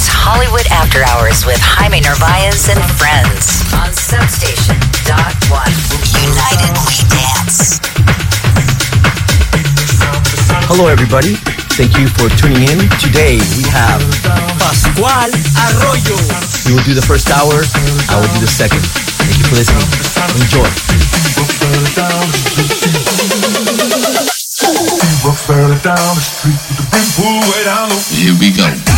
It's Hollywood After Hours with Jaime Narvaez and friends on Substation dot one. United we dance. Hello, everybody. Thank you for tuning in. Today we have Pascual Arroyo. We will do the first hour. I will do the second. Thank you for listening. Enjoy. Here we go.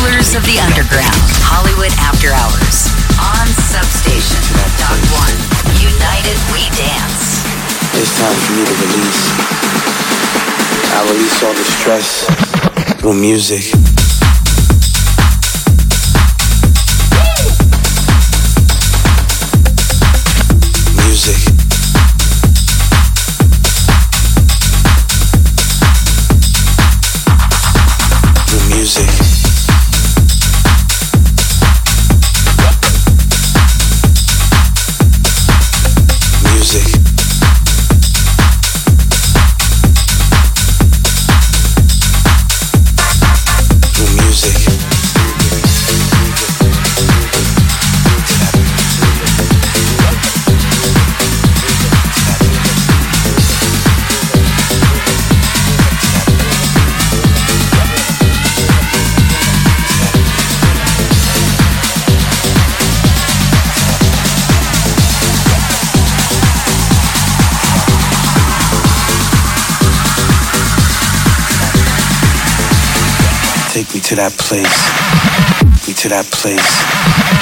Voice of the underground, Hollywood After Hours, on Substation. Dot one. United We Dance. It's time for me to release. I release all the stress through. Music. To that place. Me to that place.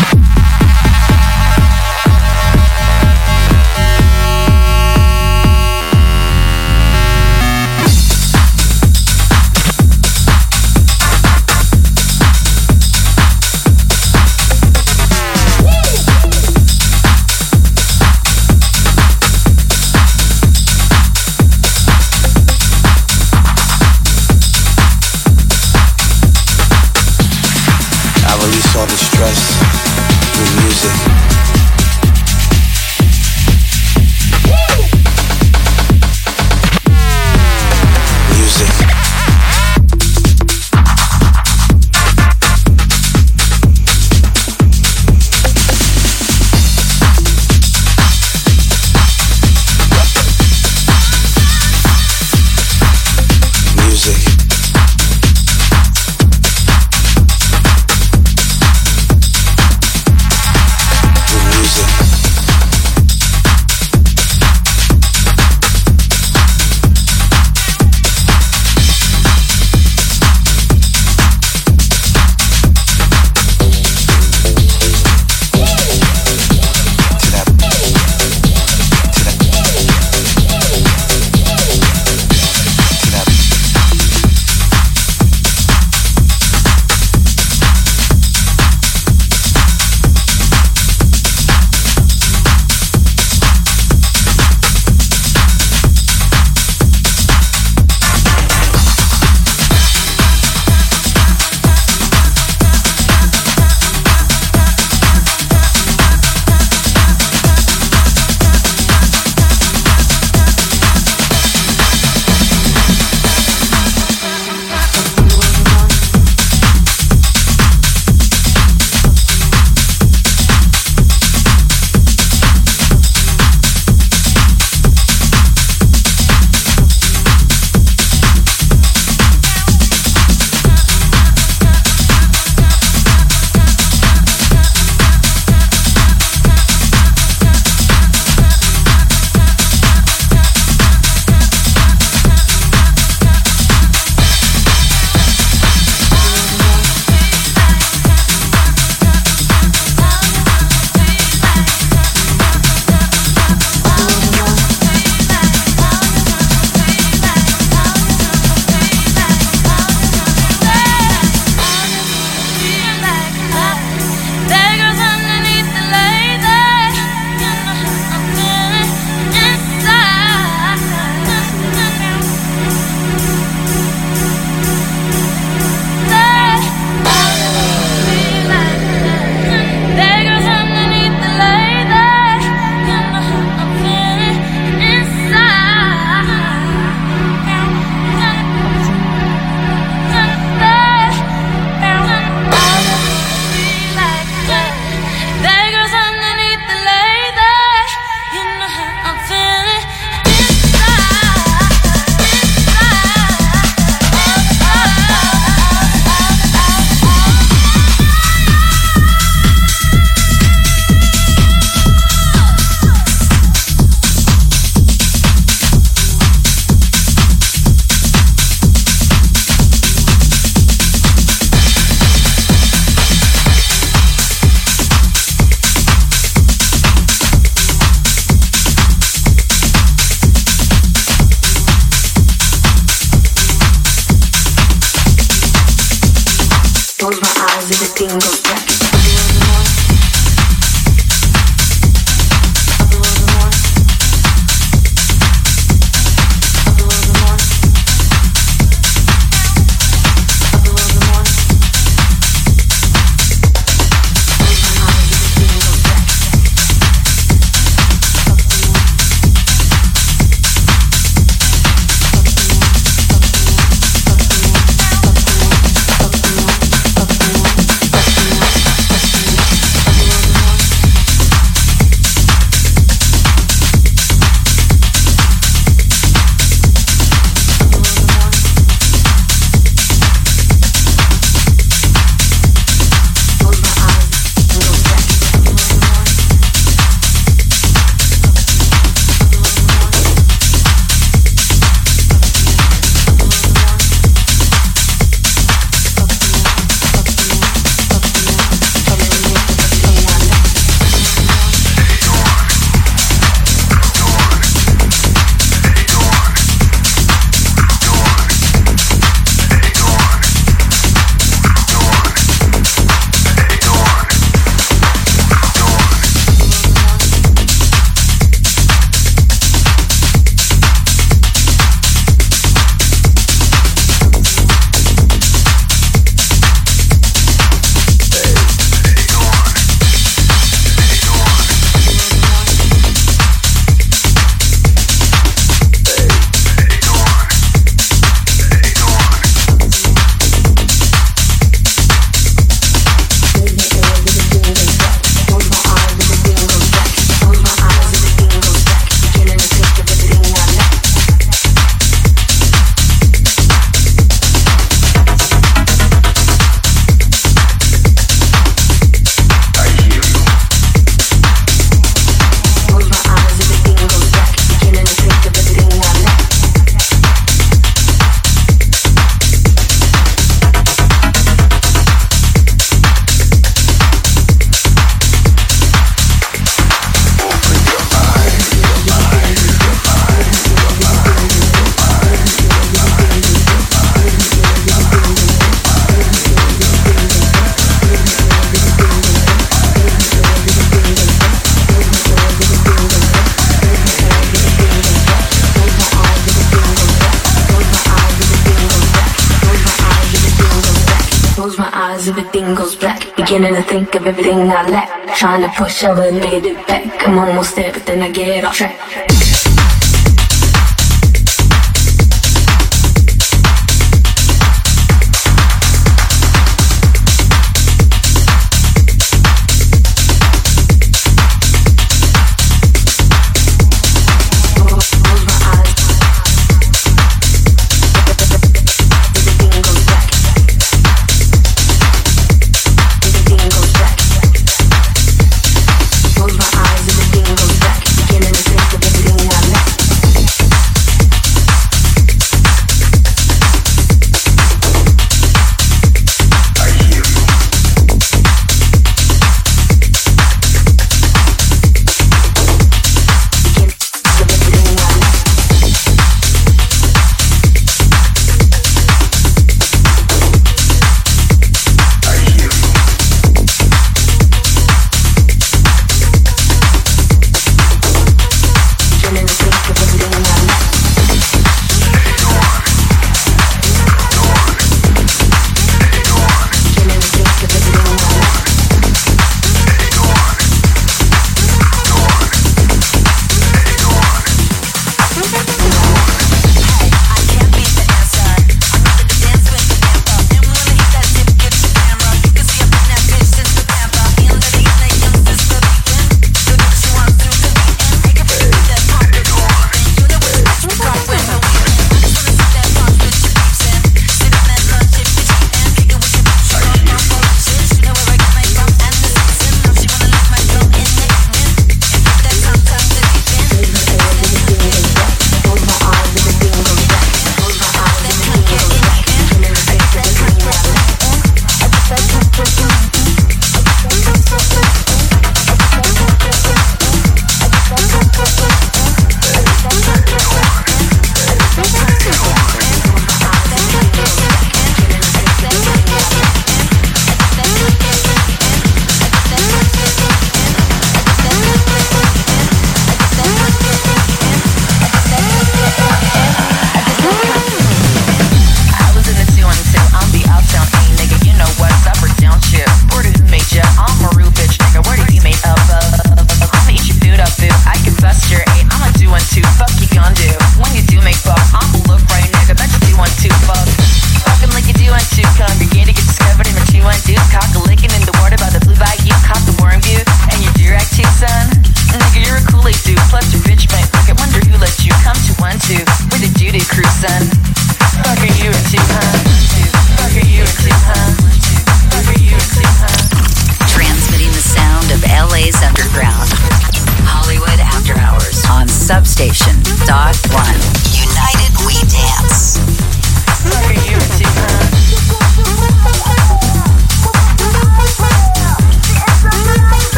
Think of everything I lack. Trying to push the negative back. I'm almost there, but then I get off track.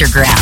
Underground,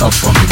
stop from. me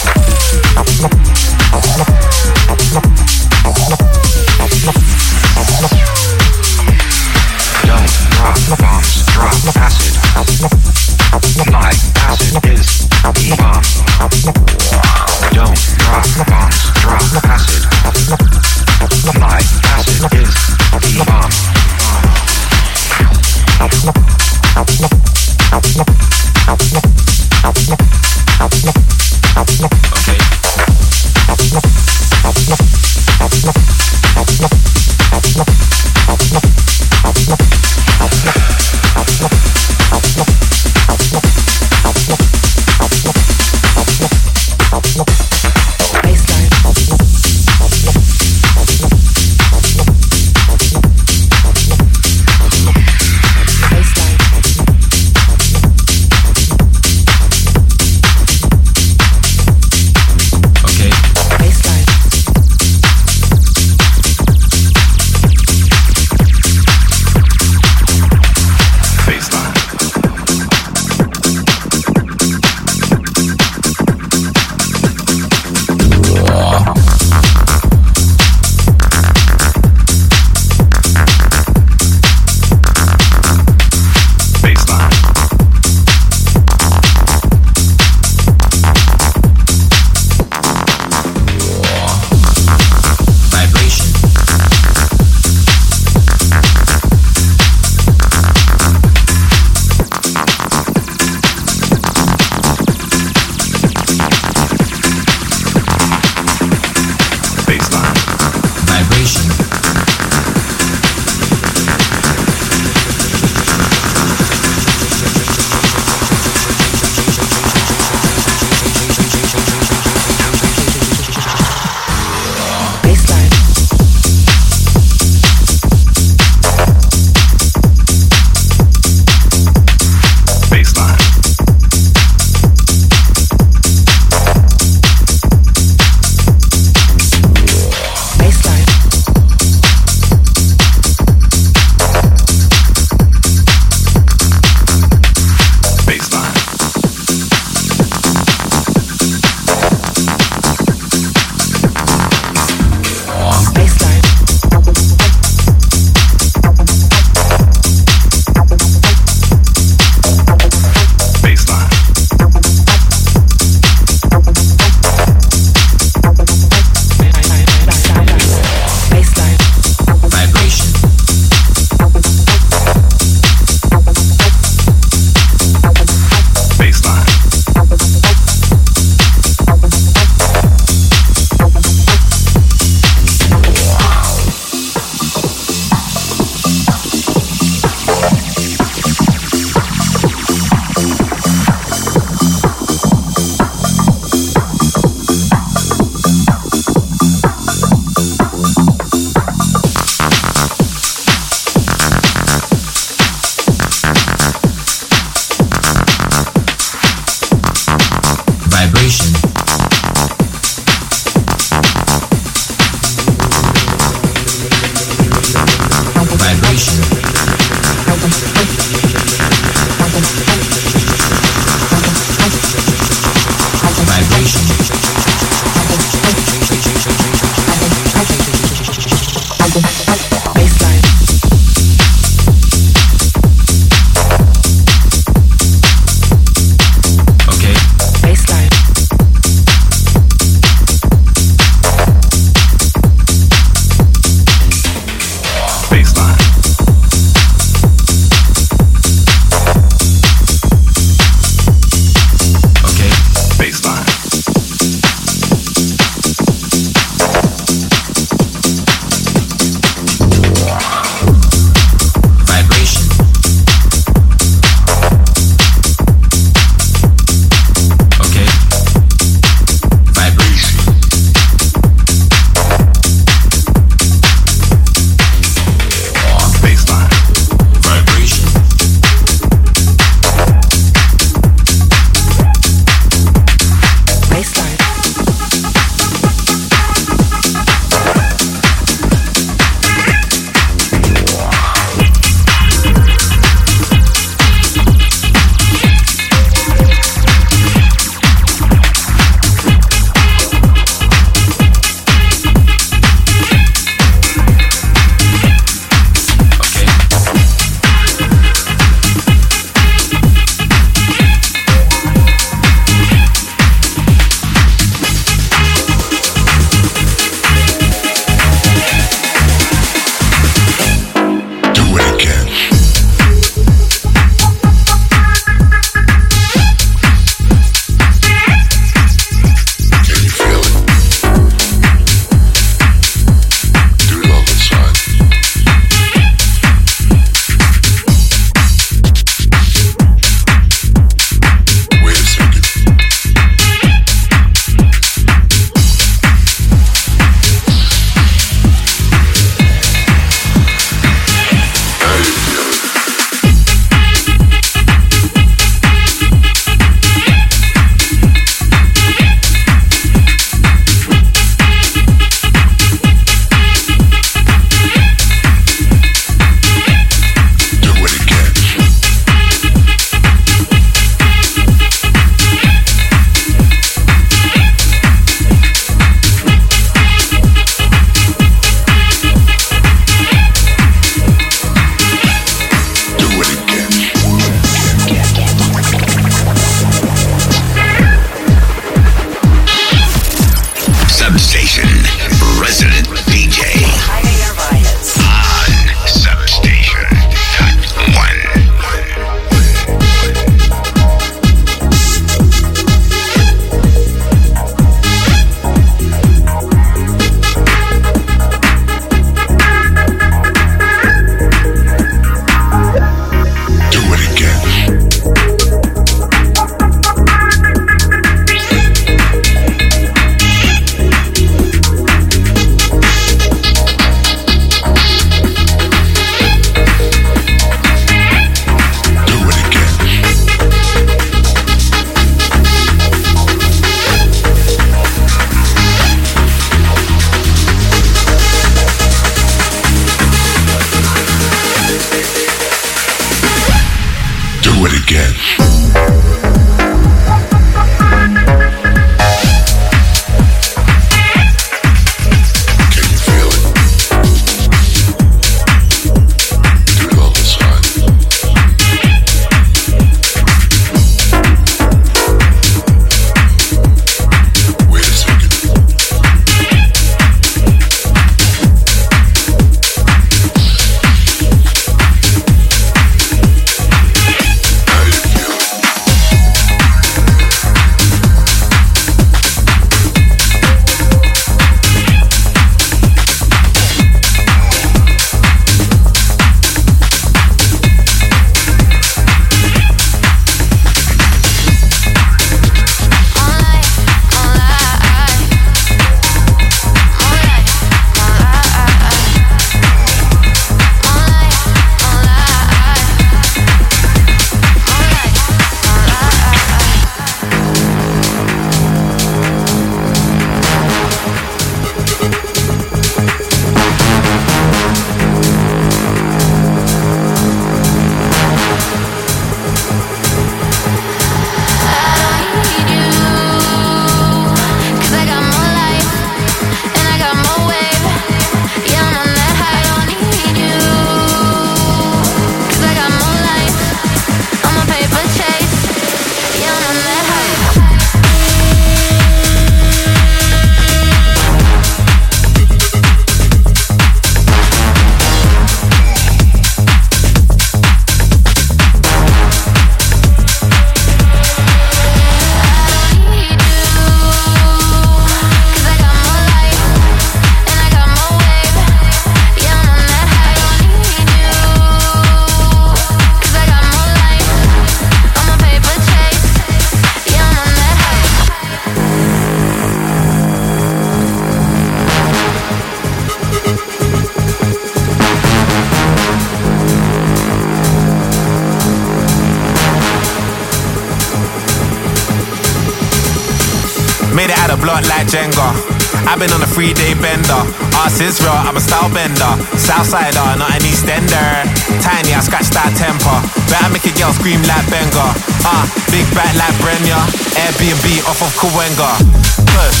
is real, I'm a style bender. Southsider, not an Eastender. Tiny, I scratch that temper. Better make a girl scream like Benga. Ah, uh, big back like Brenya. Airbnb off of Kawenga. Push,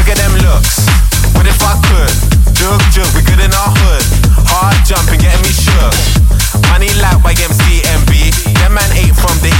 look at them looks. What if I could? Jug, jug, we good in our hood. Hard jumping, getting me shook. Money like YMCMB. Them man ate from the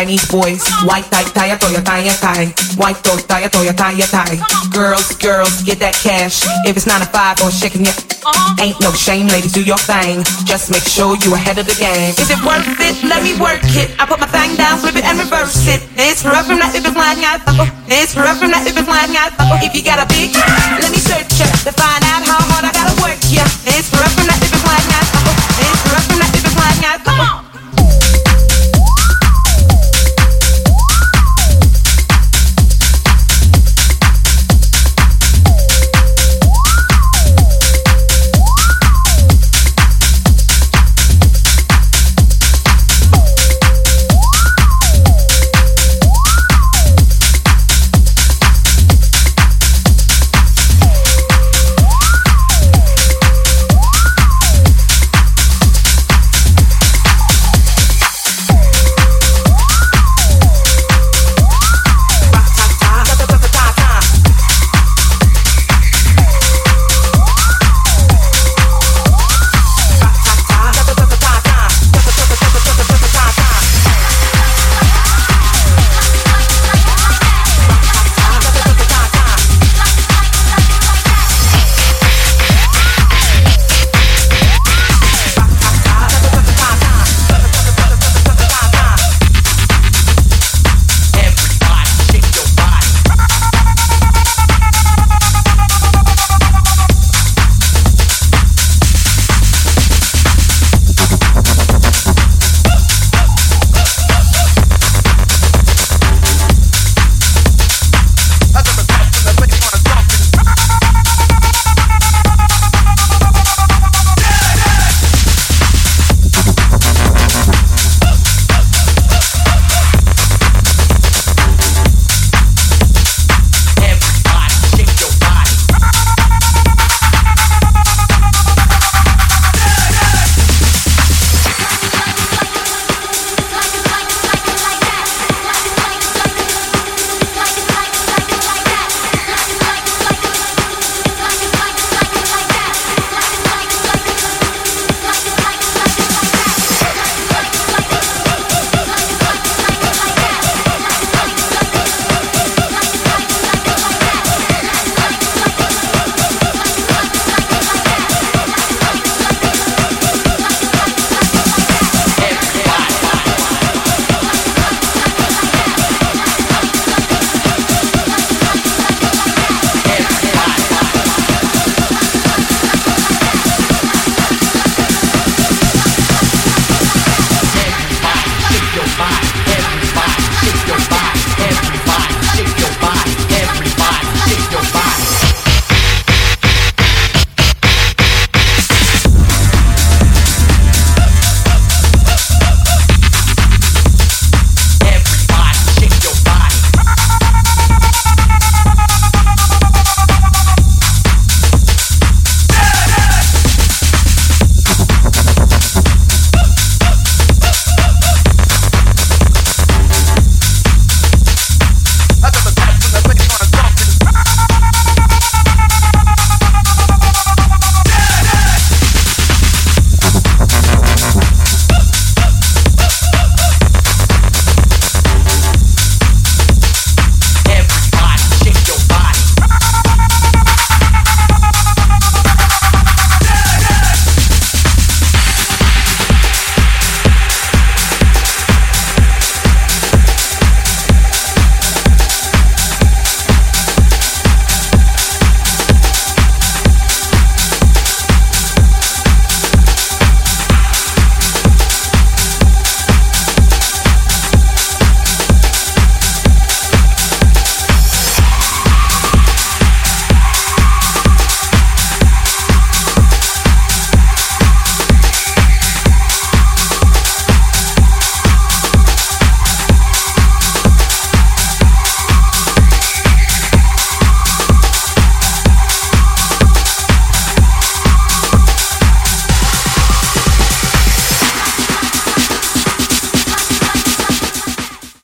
Chinese boys. White tie, tie, toya, tie, tie. White toe, tie, toya, tie, tie. Girls, girls, get that cash. If it's nine to five or shaking your Ain't no shame, ladies, do your thing. Just make sure you ahead of the game. Is it worth it? Let me work it. I put my thing down, flip it and reverse it. It's rough from that if it's flying out. It's rough from that if it's flying out. If you got a big, let me search it to find out how hard I